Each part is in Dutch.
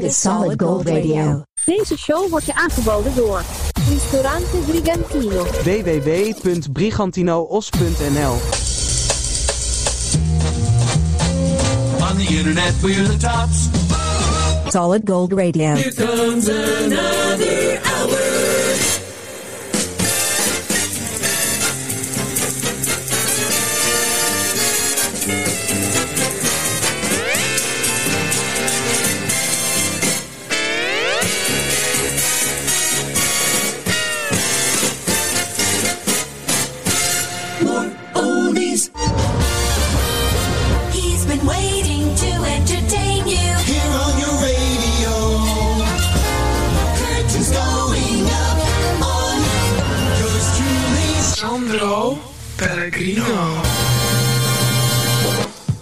The Solid Gold Radio. Deze show wordt je aangeboden door Ristorante Brigantino. www.brigantinoos.nl On the internet, we're the tops. Solid Gold Radio. Here comes another hour.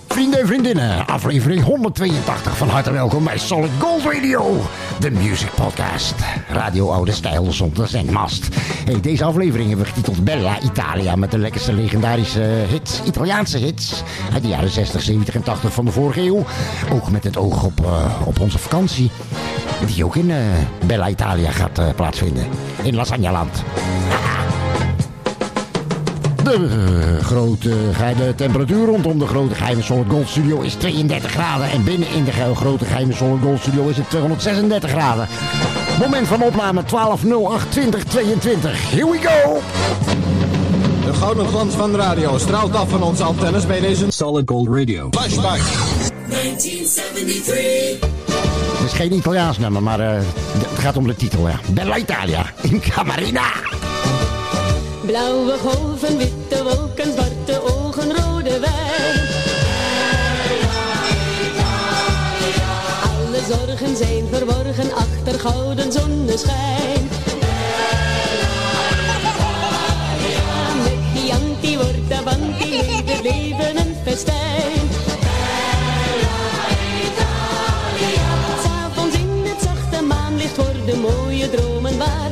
Vrienden en vriendinnen, aflevering 182 van harte welkom bij Solid Gold Radio, de music podcast. Radio Oude Stijl zonder zendmast. Hey, deze aflevering hebben we getiteld Bella Italia met de lekkerste legendarische hits, Italiaanse hits uit de jaren 60, 70 en 80 van de vorige eeuw. Ook met het oog op, eh, op onze vakantie, die ook in eh, Bella Italia gaat eh, plaatsvinden, in Lasagnaland. De eh, grote geheime temperatuur rondom de grote geheime Solid Gold Studio is 32 graden. En binnen in de grote geheime Solid Gold Studio is het 236 graden. Moment van opname 12.08.2022. Here we go! De gouden glans van de radio straalt af van onze antennes bij deze Solid Gold Radio. flashback. 1973. Het is geen Italiaans nummer, maar eh, het gaat om de titel. Ja. Bella Italia in Camarina. Blauwe golven, witte wolken, zwarte ogen, rode wijn. Alle zorgen zijn verborgen achter gouden zonneschijn. Met Chianti wordt Avanti, het leven een festijn. S'avonds in het zachte maanlicht worden mooie dromen waar.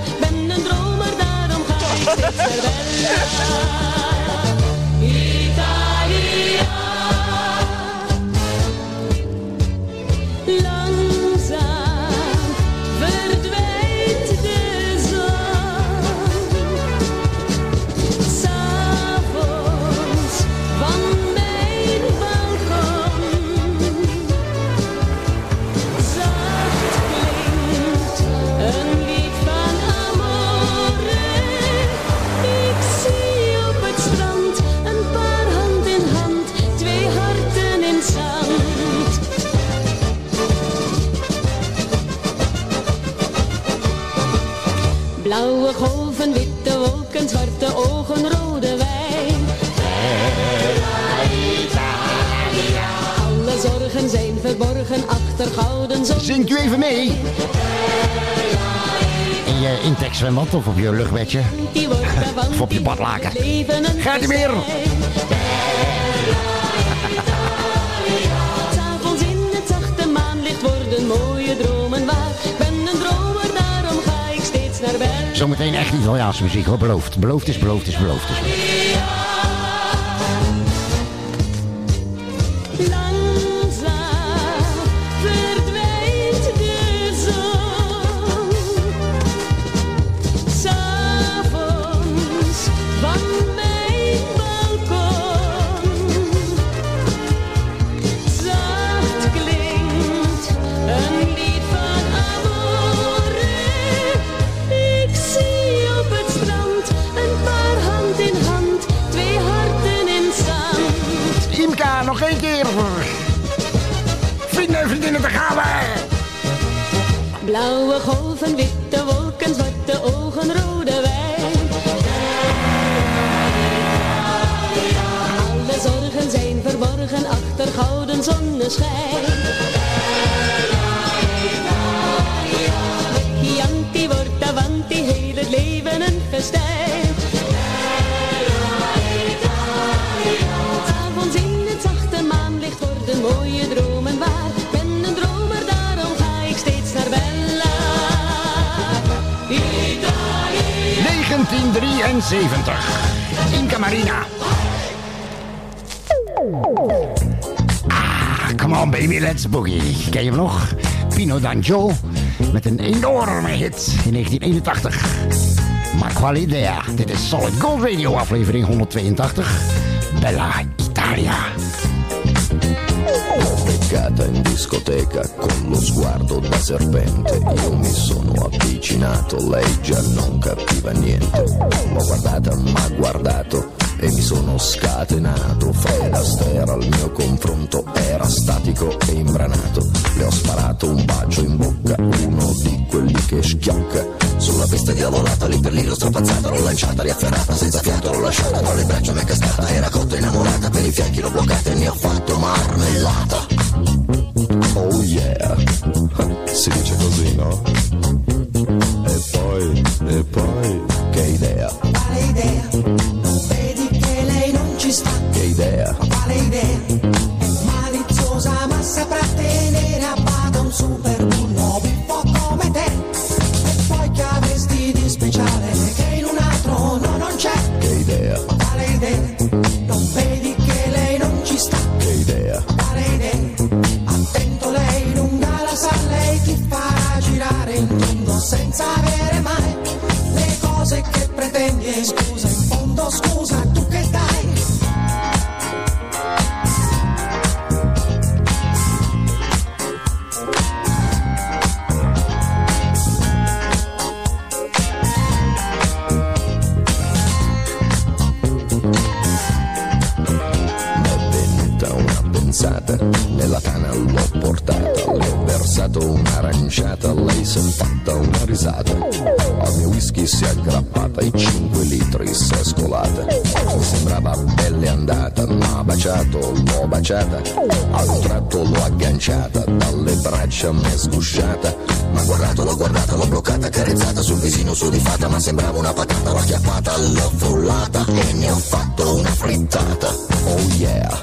Cervella Blauwe golven, witte wolken, zwarte ogen, rode wijn. Alle zorgen zijn verborgen achter gouden zon. Zingt u even mee? In je intekzwembad of op je luchtbedje? Of op je badlaken. Gaat ie weer? S'avonds in het zachte maanlicht worden mooie dromen Zometeen echt Italiaanse muziek hoor, beloofd. Beloofd is beloofd is beloofd is. Langzaam witte wolken, zwarte ogen, rode wijn. Alle zorgen zijn verborgen achter gouden zonneschijn. Chianti wordt Avanti, heel het leven een festijn. 1973. Inca Marina. Ah, come on baby, let's boogie. Ken je hem nog? Pino D'Angio met een enorme hit in 1981. Maar quale idea? Dit is Solid Gold Radio aflevering 182. Bella Italia. Beccata in discoteca con lo sguardo da serpente. Io mi sono avvicinato, lei già non capiva niente. L'ho guardata, m'ha guardato e mi sono scatenato. Fred Astaire al mio confronto era statico e imbranato. Le ho sparato un bacio in bocca, uno di quelli che schiocca. Sulla pista diavolata, lì per lì l'ho strapazzata, l'ho lanciata, riafferrata, senza fiato l'ho lasciata, tra le braccia mi è cascata, era cotta innamorata, per i fianchi l'ho bloccata e ne ho fatto marmellata. Oh yeah, si dice così, no? E poi, e poi, che idea, Quale idea? Non vedi che lei non ci sta? che idea, Quale idea? Nella tana l'ho portata, le ho versato un'aranciata, lei si è fatta una risata, al mio whisky si è aggrappata, i 5 litri si è scolata, mi sembrava belle andata, m'ha baciato, l'ho baciata, a un tratto l'ho agganciata, dalle braccia m'è sgusciata, ma guardato, l'ho guardata, l'ho bloccata, carezzata sul visino sudifata, ma sembrava una patata, l'ho acchiappata, l'ho frullata e ne ho fatto una frittata. Oh yeah,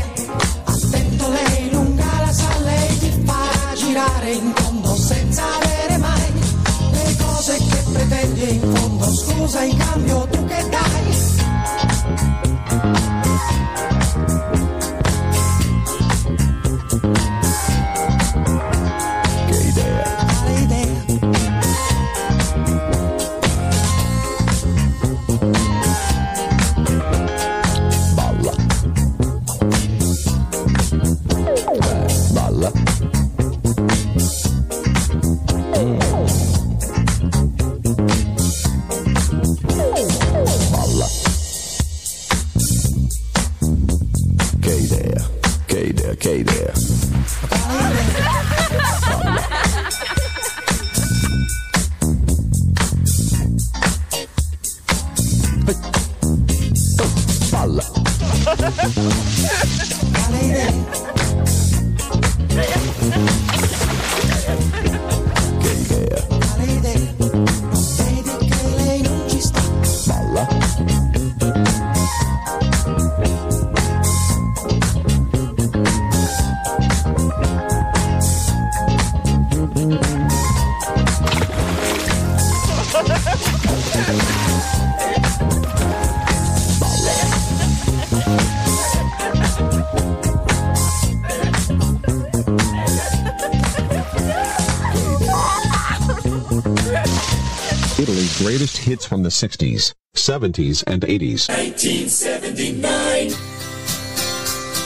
cosa en cambio tú que das there, K there. hits from the 60s, 70s, and 80s. 1979.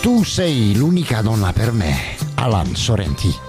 Tu sei l'unica donna per me, Alan Sorrenti.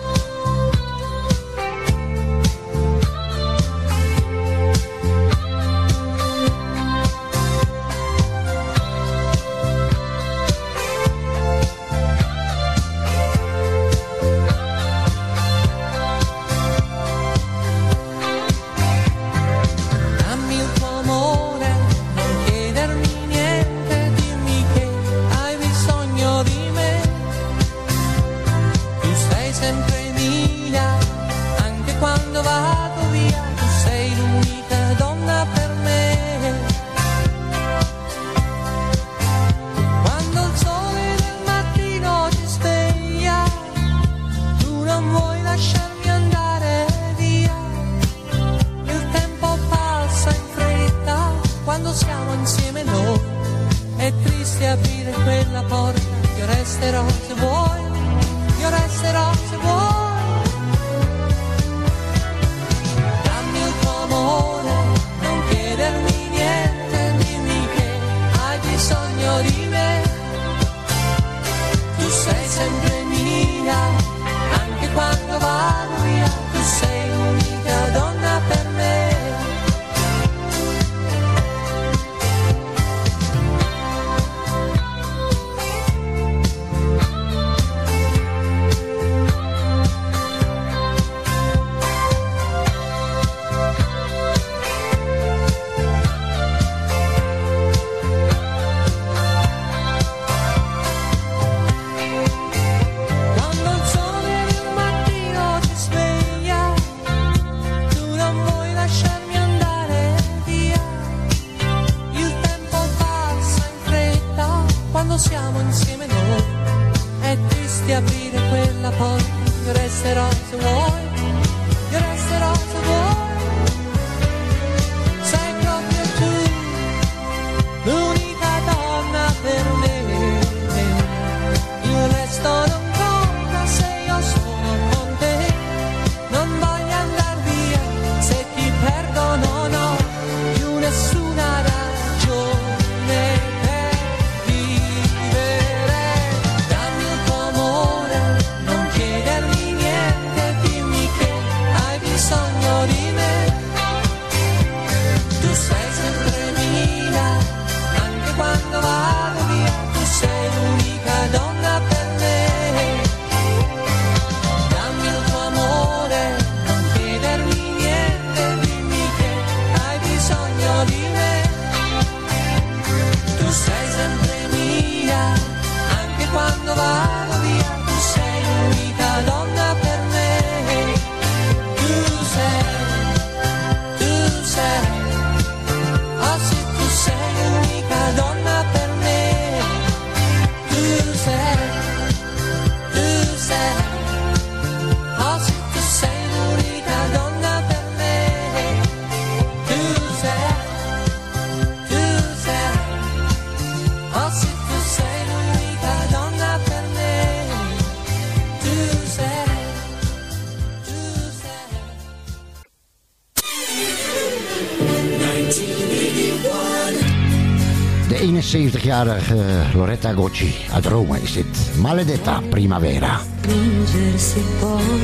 chiar eh, Loretta Gocci ad Roma Exit, maledetta primavera. Stringersi poi,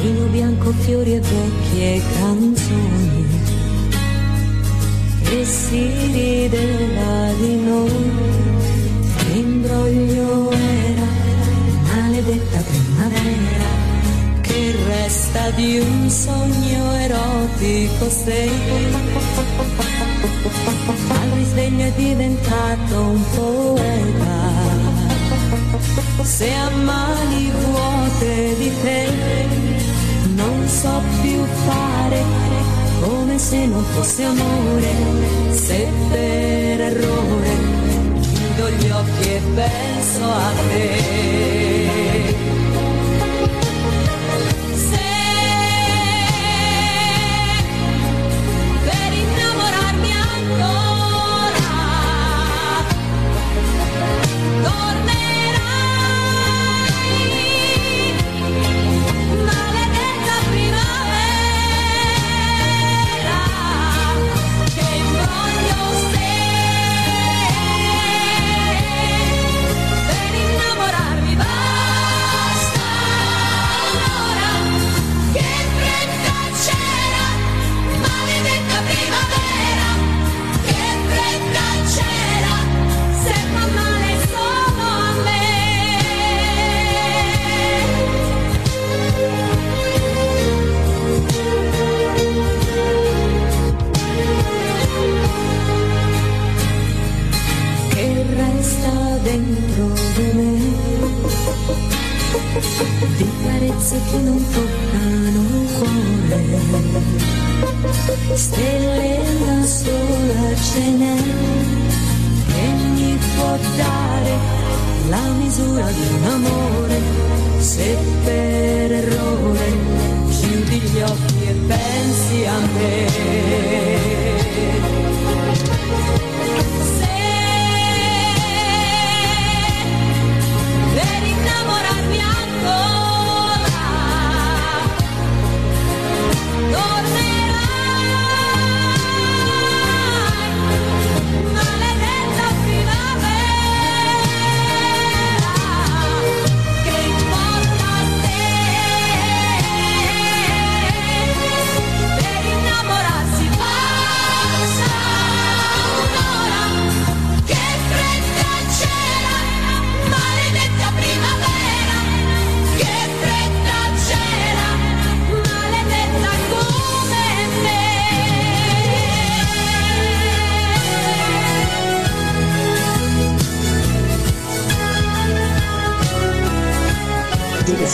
vino bianco, fiori e vecchie canzoni, e si rideva di noi, imbroglio era maledetta primavera che resta di un sogno erotico se sveglio è diventato un poeta. Se a mani vuote di te non so più fare come se non fosse amore, se per errore chiudo gli occhi e penso a te. dentro di me. Di carezze che non toccano il cuore. Stelle una sola ce n'è che mi può dare la misura di un amore. Se per errore chiudi gli occhi e pensi a me.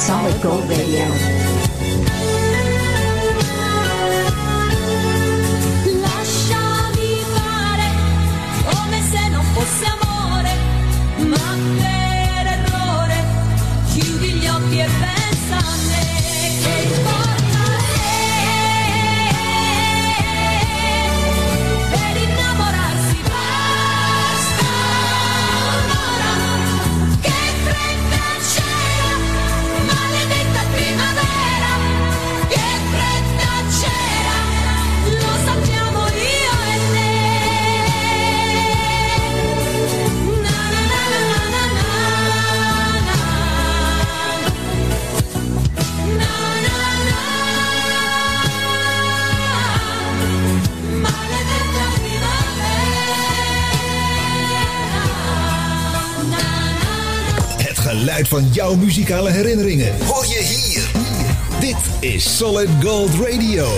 Solid Gold Radio. Jouw muzikale herinneringen hoor je hier. Dit is Solid Gold Radio.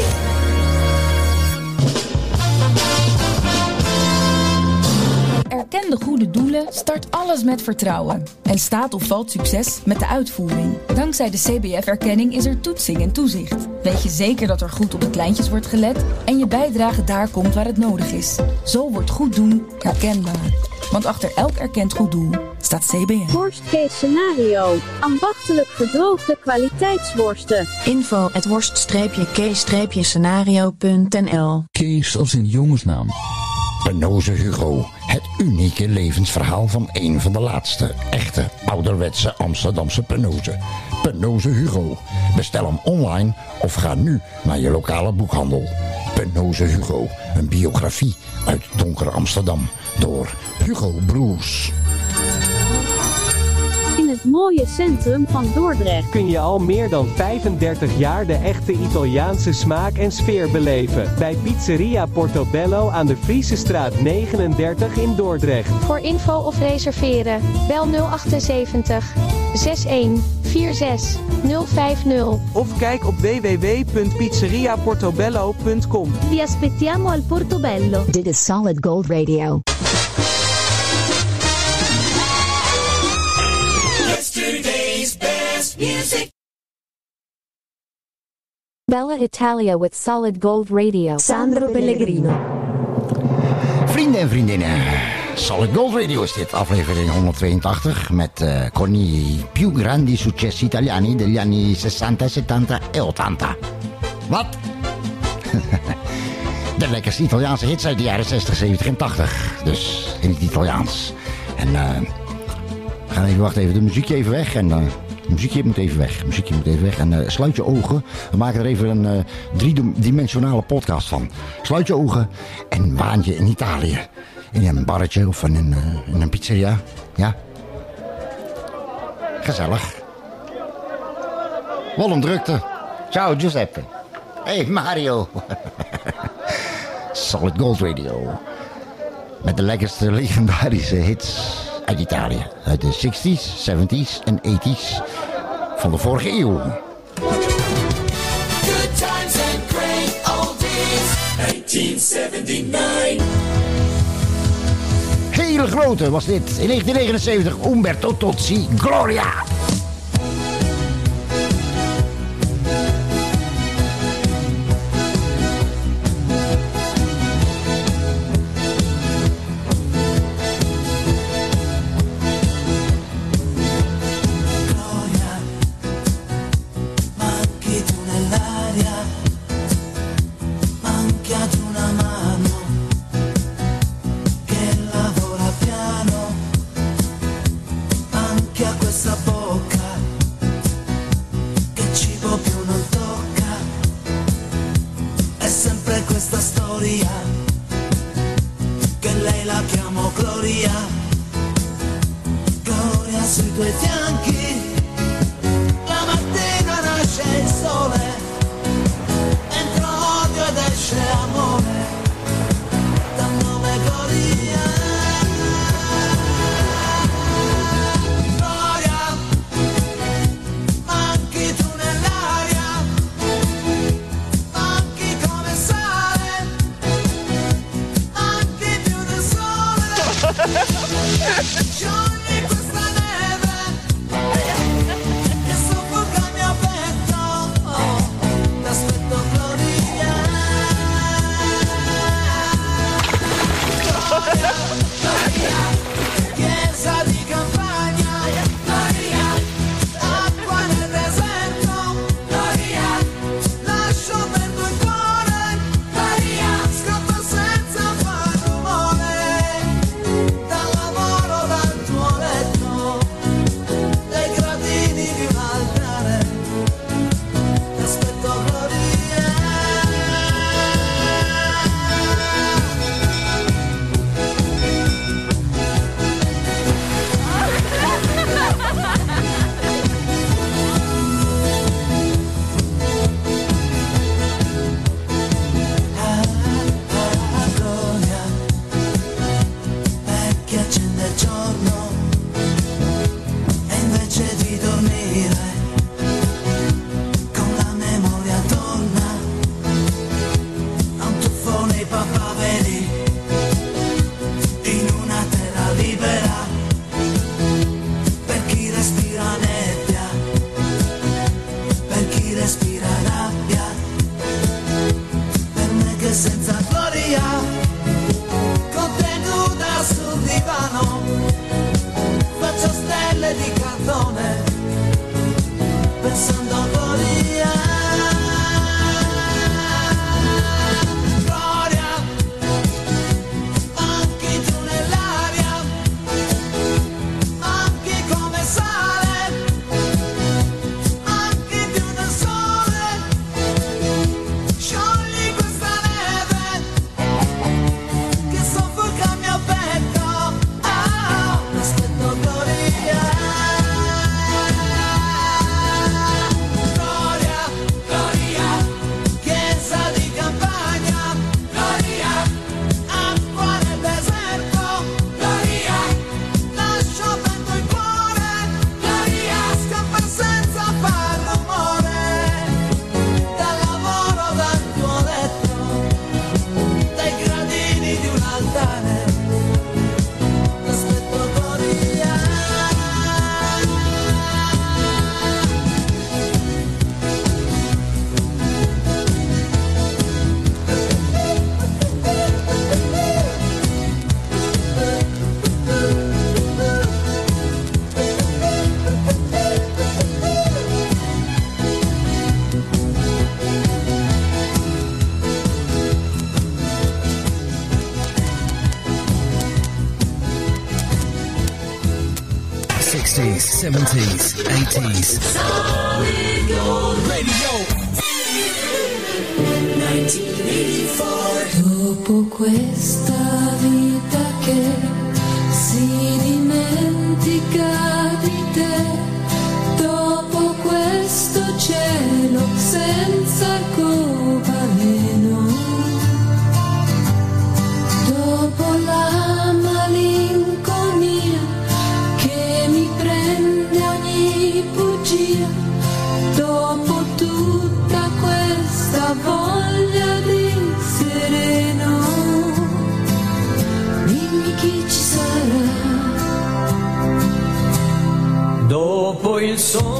Erken de goede doelen, start alles met vertrouwen. En staat of valt succes met de uitvoering. Dankzij de CBF-erkenning is er toetsing en toezicht. Weet je zeker dat er goed op de kleintjes wordt gelet en je bijdrage daar komt waar het nodig is. Zo wordt goed doen herkenbaar. Want achter elk erkend goed doel staat CBF. Worst case scenario. Ambachtelijk gedroogde kwaliteitsworsten. Info at worst-k-scenario.nl Kees als in jongensnaam. Penoze Hugo. Het unieke levensverhaal van een van de laatste echte ouderwetse Amsterdamse Penoze. Penoze Hugo. Bestel hem online of ga nu naar je lokale boekhandel. Penoze Hugo. Een biografie uit donker Amsterdam. Door Hugo Broers. In het mooie centrum van Dordrecht. kun je al meer dan 35 jaar de echte Italiaanse smaak en sfeer beleven. Bij Pizzeria Portobello aan de Friese straat 39 in Dordrecht. Voor info of reserveren, bel 078 61 46 050. Of kijk op www.pizzeriaportobello.com. Vi aspettiamo al Portobello. Dit is Solid Gold Radio. Music. Bella Italia with Solid Gold Radio. Sandro Pellegrino. Vrienden en vriendinnen, Solid Gold Radio is dit, aflevering 182 met eh, Connie più grandi successi italiani degli anni 60, 70 e 80. Wat? de lekkerste Italiaanse hits uit de jaren 60, 70 en 80. Dus in het Italiaans. En eh, we gaan even wachten, even de muziekje even weg. En, eh, de muziekje moet even weg. muziekje moet even weg. En eh, sluit je ogen. We maken er even een eh, driedimensionale podcast van. Sluit je ogen en waan je in Italië. In een barretje of in een, eh, een pizzeria. Ja. Gezellig. Wat drukte. Ciao Giuseppe. Hey Mario. Solid Gold Radio. Met de lekkerste legendarische hits uit Italië. Uit de 60s, 70s en 80s van de vorige eeuw. Good times and great oldies. 1979. Hele grote was dit. In 1979 Umberto Tozzi, Gloria. 90s. Solid Gold Radio. 1984. son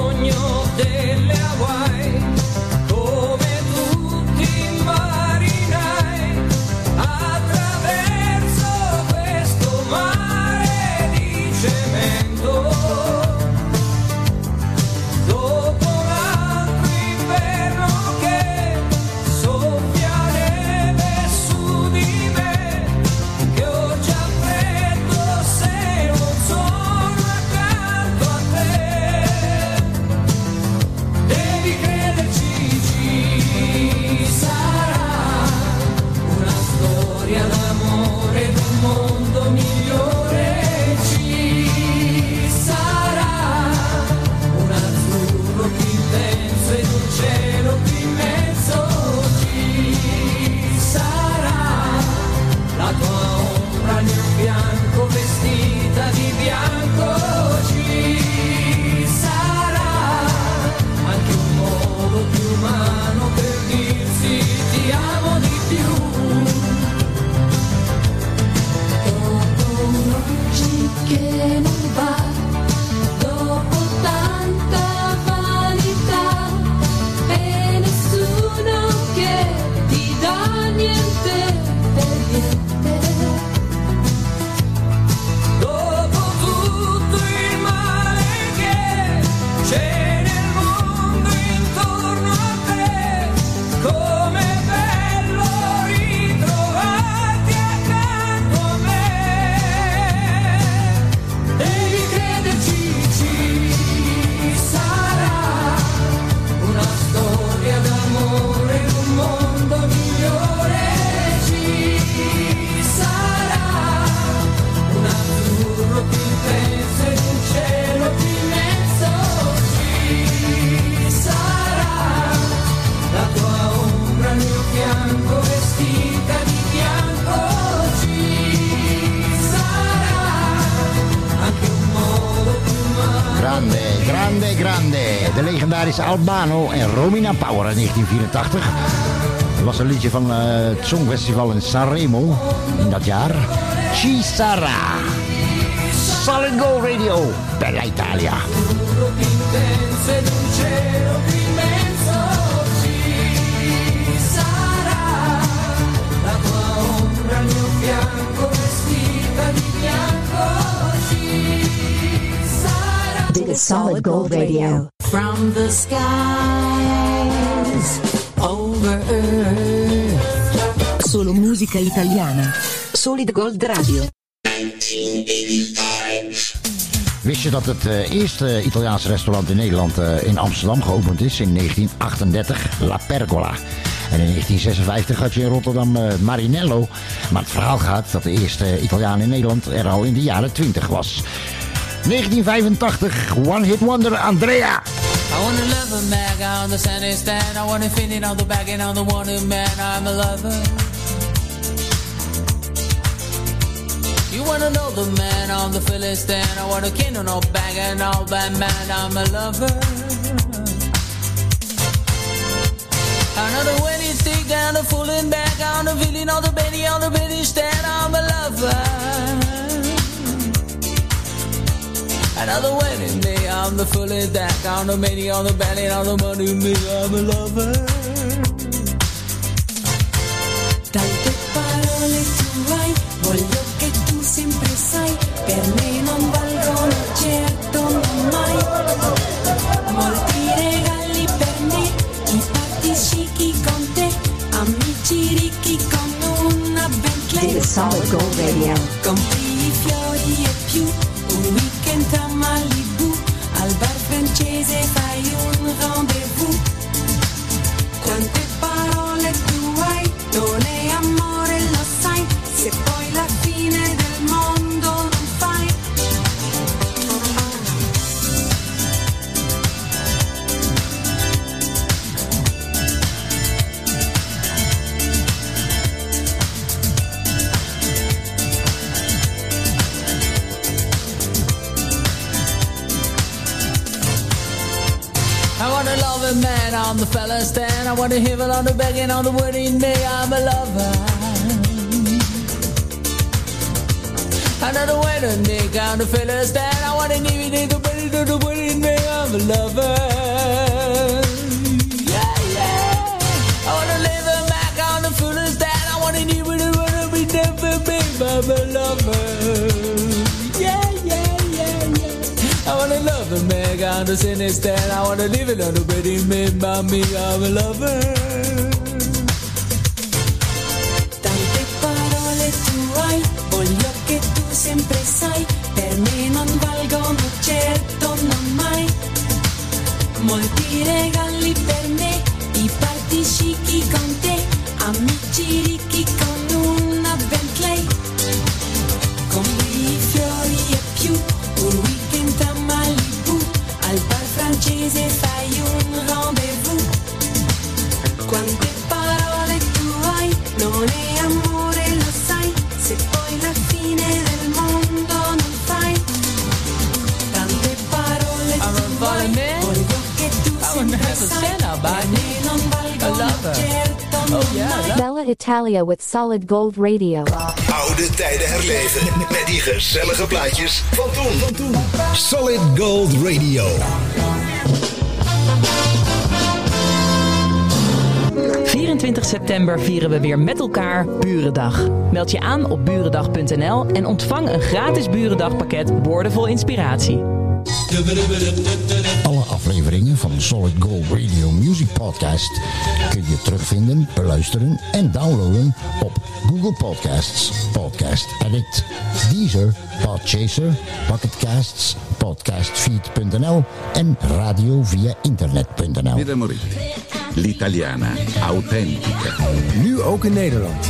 legendarische Albano en Romina Power uit 1984. Dat was een liedje van eh, het Songfestival in Sanremo in dat jaar. Ci sarà. Solid Gold Radio, Bella Italia. Dit is Solid Gold Radio. From the skies over earth. Solo musica italiana. Solid Gold Radio. Wist je dat het eh, eerste Italiaanse restaurant in Nederland eh, in Amsterdam geopend is in 1938? La Pergola. En in 1956 had je in Rotterdam eh, Marinello. Maar het verhaal gaat dat de eerste Italiaan in Nederland er al in de jaren 20 was. 1985, One Hit Wonder Andrea. I wanna love a mag on the sunny stand. I wanna feel it on the back and on the one man. I'm a lover. You wanna know the man on the Philistine I wanna king on no bag and all bad man. I'm a lover. Another winning stick down the fooling back on the feeling on the belly on the belly Another wedding day, I'm the fully deck, on the many, on the belly, on the money, me, I'm a lover. Tante parole tu hai, voglio che tu sempre sai, per me non valgono certo mai. Molti regali per me, i party scicchi con te, amici ricchi con una Bentley. Dit is Solid Gold Radio. I wanna hear it on the begging on the wedding day. I'm a lover. Another wedding day on the fella stand. I wanna give it the wedding to the wedding day. I'm a lover. Yeah, yeah. I live a Mac on the fella stand. I give it the be. I'm a lover. Wanna love a man on the cine stand. I wanna live it on the wedding made by me. I'm a lover. Italia with Solid Gold Radio. Oude tijden herleven met, met die gezellige plaatjes van toen. Van toen. Solid Gold Radio. 24 september vieren we weer met elkaar Burendag. Meld je aan op burendag.nl en ontvang een gratis Burendagpakket boordevol inspiratie. Alle afleveringen van Solid Gold Radio Music Podcast kun je terugvinden, beluisteren en downloaden op Google Podcasts, Podcast Addict, Deezer, Podchaser, Pocketcasts, podcastfeed.nl en radio via Morì. L'italiana autentica. Nu ook in Nederland.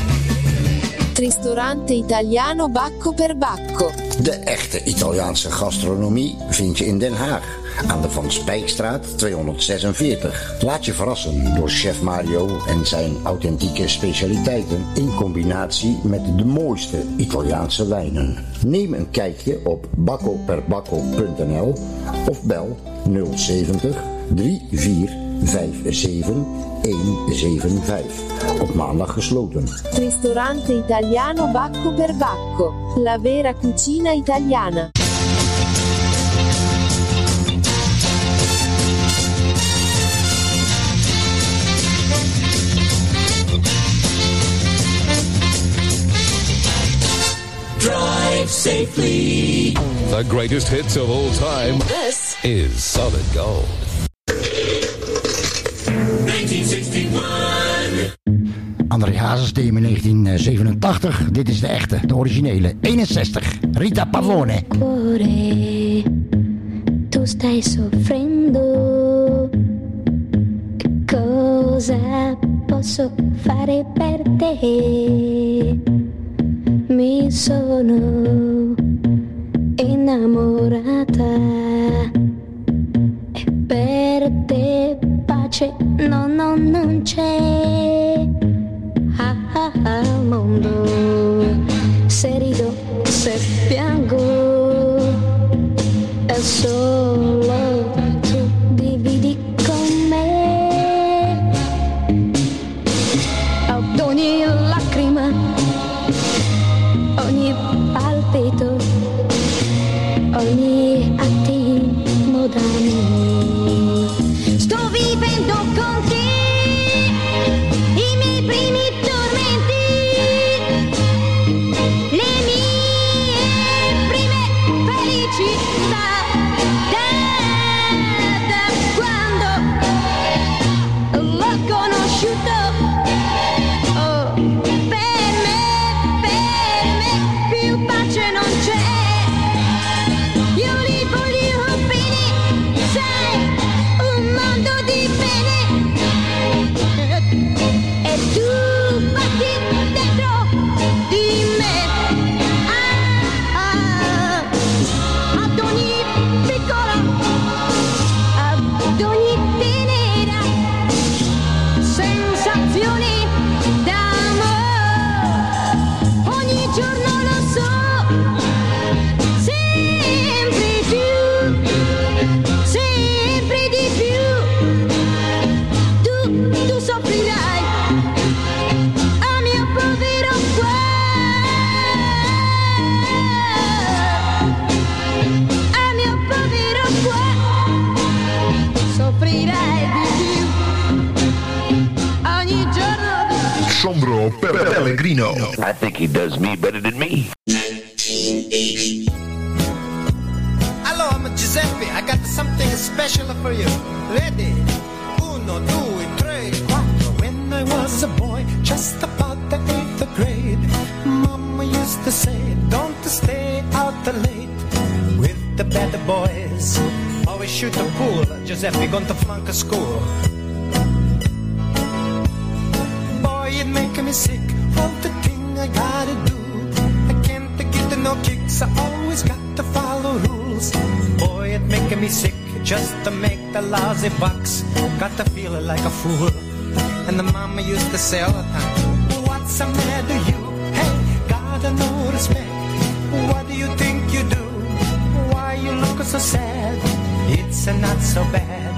Ristorante italiano Bacco per Bacco. De echte Italiaanse gastronomie vind je in Den Haag. Aan de Van Spijkstraat 246. Laat je verrassen door chef Mario en zijn authentieke specialiteiten in combinatie met de mooiste Italiaanse wijnen. Neem een kijkje op baccoperbacco.nl of bel 070 3457 175. Op maandag gesloten. Ristorante italiano Bacco per Bacco. La vera cucina italiana. Drive safely. The greatest hits of all time. This is Solid Gold. André Hazes thema 1987. Dit is de echte, de originele. 61. Rita Pavone. tu stai soffrendo. Cosa posso fare per te? Mi sono innamorata e per te pace no, no, non c'è. Ah, ah, ah, mondo, se rido, se piango, è solo something special for you. Ready? Uno, due, tre, quattro. When I was a boy, just about the eighth grade, Mama used to say, don't stay out late with the bad boys. Always shoot the pool. Giuseppe going to flunk a school. Boy, it make me sick. All the thing I gotta do. I can't get no kicks. I always got to follow rules. Boy, it making me sick just to make the lousy bucks. Got to feel like a fool. And the mama used to say all the time, What's the matter you? Hey, gotta no respect. What do you think you do? Why you look so sad? It's a not so bad.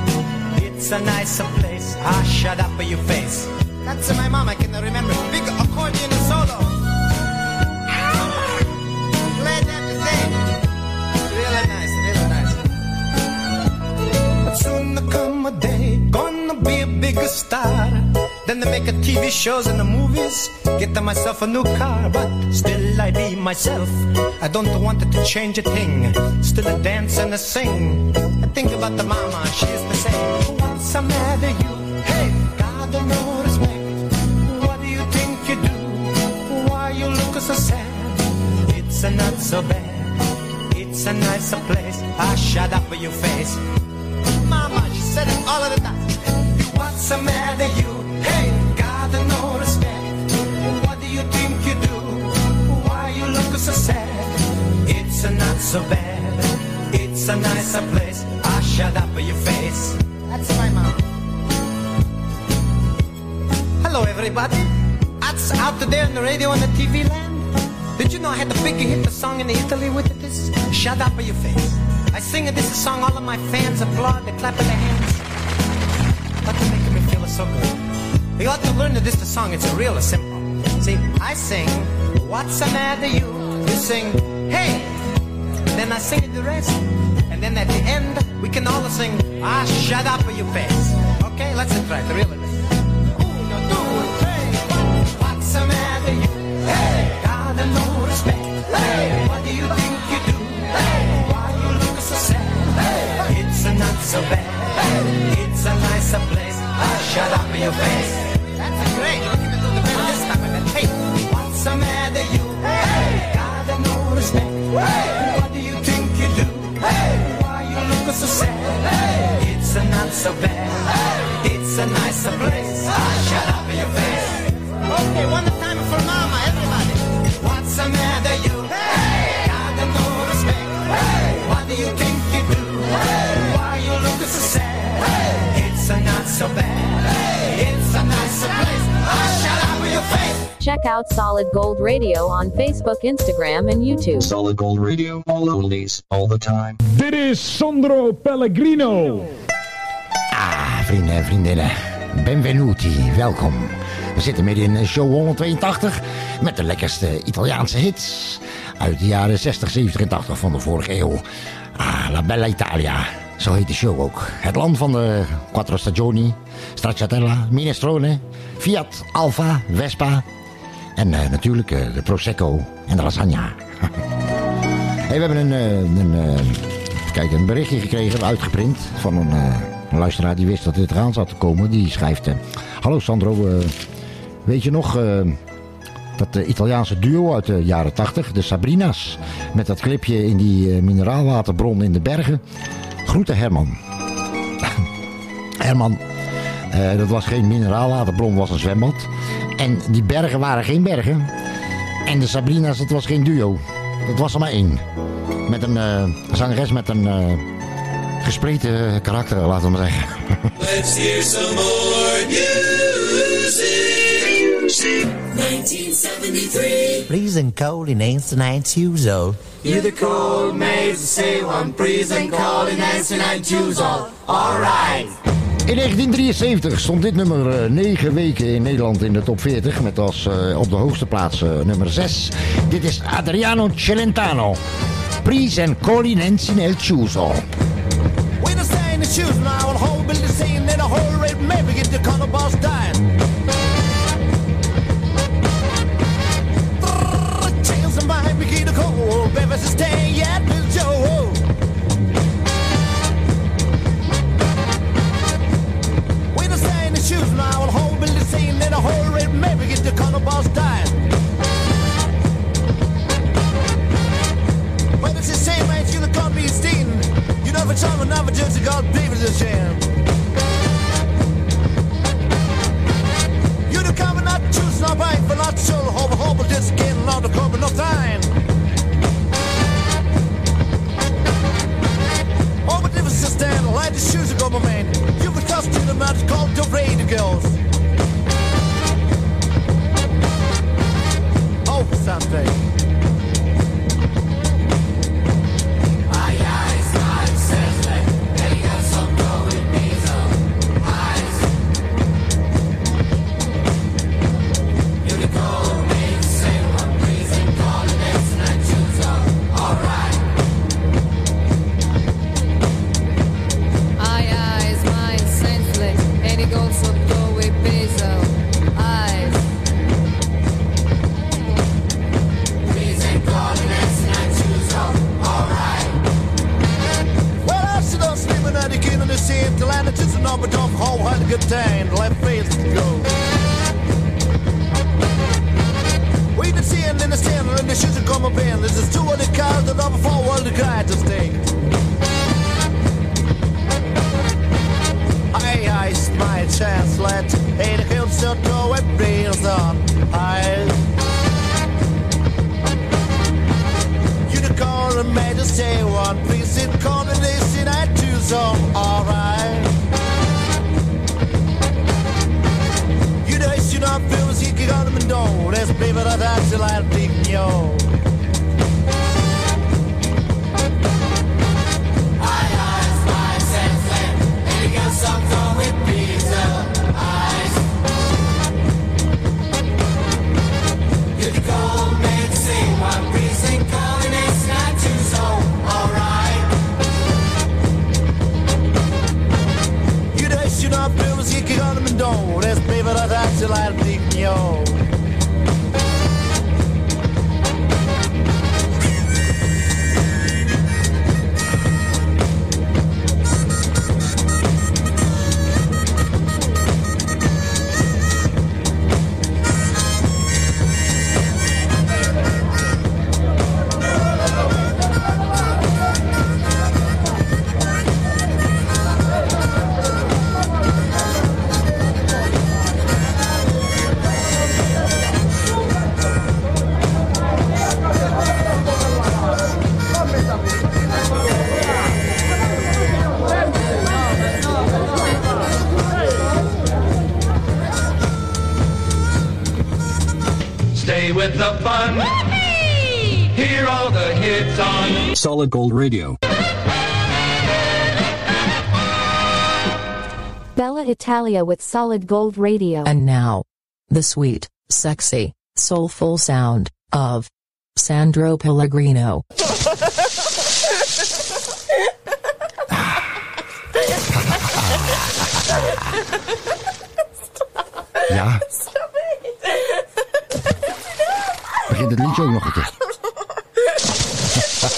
It's a nicer place. Ah, shut up your face. That's my mom, I can remember. Big day, gonna be a bigger star. Then they make a TV shows and the movies. Get myself a new car, but still I be myself. I don't want it to change a thing. Still a dance and a sing. I think about the mama, she used to say, What's the matter you? Hey, God don't know respect. What do you think you do? Why you look so sad? It's not so bad. It's a nicer place. I shut up with your face. Said it all of the time. What's the matter you? Hey, God no respect. What do you think you do? Why you look so sad? It's a not so bad. It's a nicer place. Ah, shut up your face. That's my mom. Hello, everybody. That's out there on the radio and the TV land. Did you know I had the big hit the song in Italy with this? Shut up your face. I sing this song, all of my fans applaud, they clap their hands. But you're making me feel so good. You ought to learn that this the song, it's real simple. See, I sing, what's the matter you? You sing, hey! Then I sing the rest. And then at the end, we can all sing, ah, shut up your face. Okay, let's try it, really. What's the matter you? Hey! Got respect. Hey! What do you think you do? Hey! Why you look so sad? Hey! It's not so bad. Hey! It's a nicer place. Ah, shut up in your face. That's great. The better this time. I Hey! What's the matter you? Hey! Got no respect. Hey! What do you think you do? Hey! Why you look so sad? Hey! It's not so bad. Hey! It's a nicer place. Ah, shut up in your face. Okay, one time for mama, everybody. What's the matter you? Hey! Got no respect. Hey! What do you think so bad. Hey! It's a nicer place. Shut up your face. Check out Solid Gold Radio on Facebook, Instagram, and YouTube. Solid Gold Radio, all oldies, all the time. Dit is Sandro Pellegrino. Ah, vrienden en vriendinnen. Benvenuti, welkom. We zitten midden in show 182 met de lekkerste Italiaanse hits uit de jaren 60, 70 en 80 van de vorige eeuw. Ah, La Bella Italia, zo heet de show ook. Het land van de Quattro Stagioni, Stracciatella, Minestrone, Fiat, Alfa, Vespa en eh, natuurlijk eh, de Prosecco en de lasagna. we hebben een, eh, een, kijken, een berichtje gekregen, uitgeprint van een, luisteraar die wist dat dit eraan zat te komen. Die schrijft, hallo Sandro, weet je nog... dat Italiaanse duo uit de jaren 80, de Sabrina's. Met dat clipje in die mineraalwaterbron in de bergen. Groeten Herman. Herman, eh, dat was geen mineraalwaterbron, was een zwembad. En die bergen waren geen bergen. En de Sabrina's, dat was geen duo. Dat was er maar één. Met een eh, zangeres met een eh, gespleten karakter, laten we maar zeggen. Let's hear some more music. 1973. Freezing cold in ancient years old. You the cold maze, say one freezing cold in ancient Jews all. Alright. In 1973 stond dit nummer 9 weken in Nederland in de top 40. Met als eh, op de hoogste plaats eh, nummer 6. Dit is Adriano Celentano. Pries en Colinensi nel Chiuso. When I say in the shoes now, I'll hold Billy saying that a whole red maybe get the color boss dying. ever sustained yet. say one please in combination I do so alright. You know, you know, I you can go to my door. That's paper that I still have to ignore. till I leave me old. Solid Gold Radio. Bella Italia with Solid Gold Radio. And now, the sweet, sexy, soulful sound of Sandro Pellegrino. Ja. Begint het liedje ook nog een keer.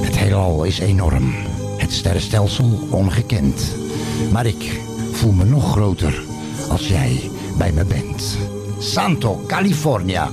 Het heelal is enorm. Het sterrenstelsel ongekend. Maar ik voel me nog groter als jij bij me bent. Santo California.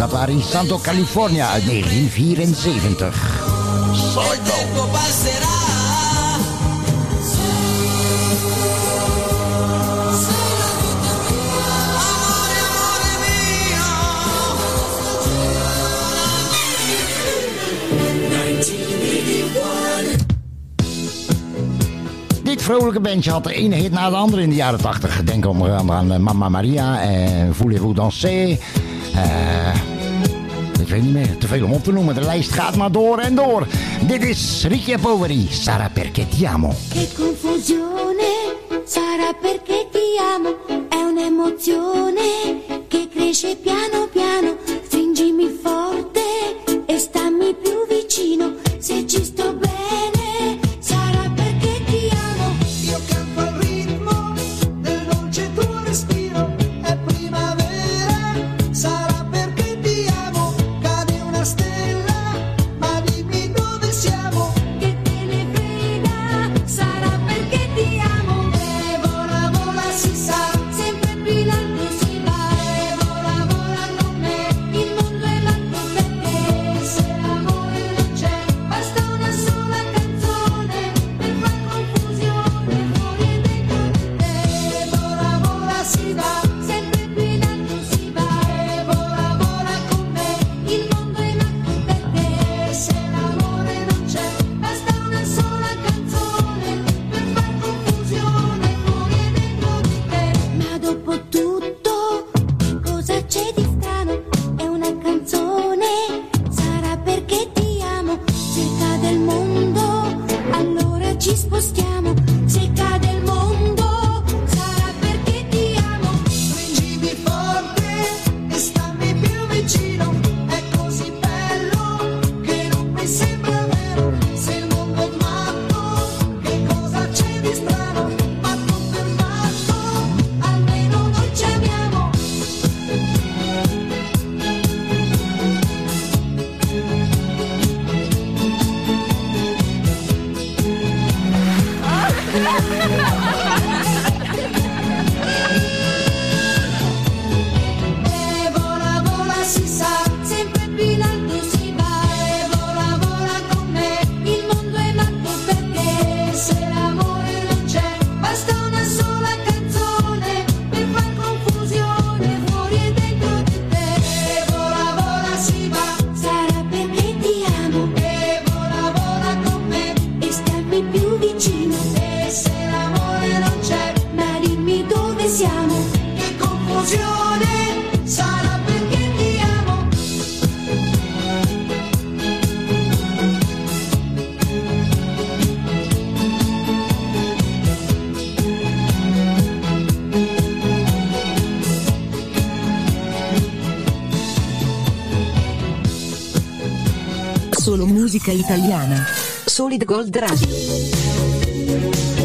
Dat waren in Santo California uit 1974. Dit vrolijke bandje had de ene hit na de andere in de jaren 80. Denk onder andere aan eh, Mama Maria en Voulez-vous danser. Uh, ik weet eh, niet meer, te veel om op te noemen. De lijst gaat maar door en door. Dit is Ricky Poveri, Sara perché ti amo. Che confusione, Sara perché ti amo. È un'emozione che cresce piano piano. musica italiana. Solid Gold Radio.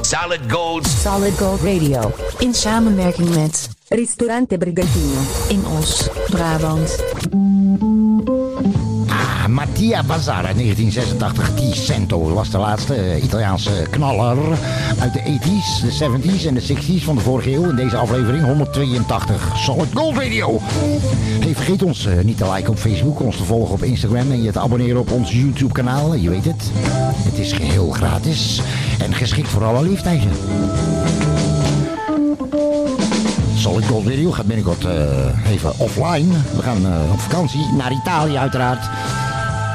Solid Gold. Solid Gold Radio. In samenwerking met Ristorante Brigantino. In Os, Brabant. Mattia Bazzara 1986. T Cento was de laatste eh, Italiaanse knaller uit de 80s, de 70s en de 60s van de vorige eeuw. In deze aflevering 182 Solid Gold Radio. Vergeet ons eh, niet te liken op Facebook, ons te volgen op Instagram en je te abonneren op ons YouTube kanaal. Je weet het, het is geheel gratis en geschikt voor alle leeftijden. Solid Gold Radio gaat binnenkort eh, even offline. We gaan op vakantie naar Italië uiteraard.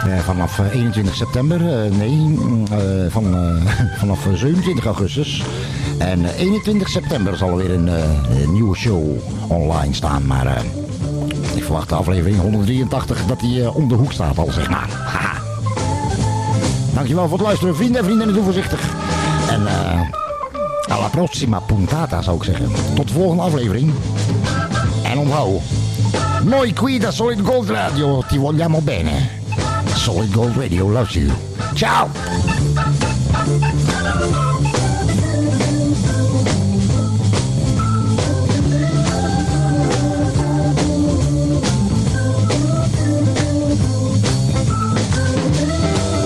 Eh, vanaf eh, 21 september, eh, nee, mm, eh, van, eh, vanaf eh, 27 augustus. En eh, 21 september zal er weer een, eh, nieuwe show online staan. Maar eh, ik verwacht de aflevering 183 dat die eh, om de hoek staat al, zeg maar. Haha. Dankjewel voor het luisteren, vrienden en vriendinnen, doe voorzichtig. En eh alla prossima puntata zou ik zeggen. Tot de volgende aflevering. En onthoud, noi qui da Solid Gold Radio ti vogliamo bene. Solid Gold Radio loves you. Ciao!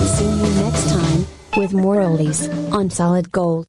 See you next time with more oldies on Solid Gold.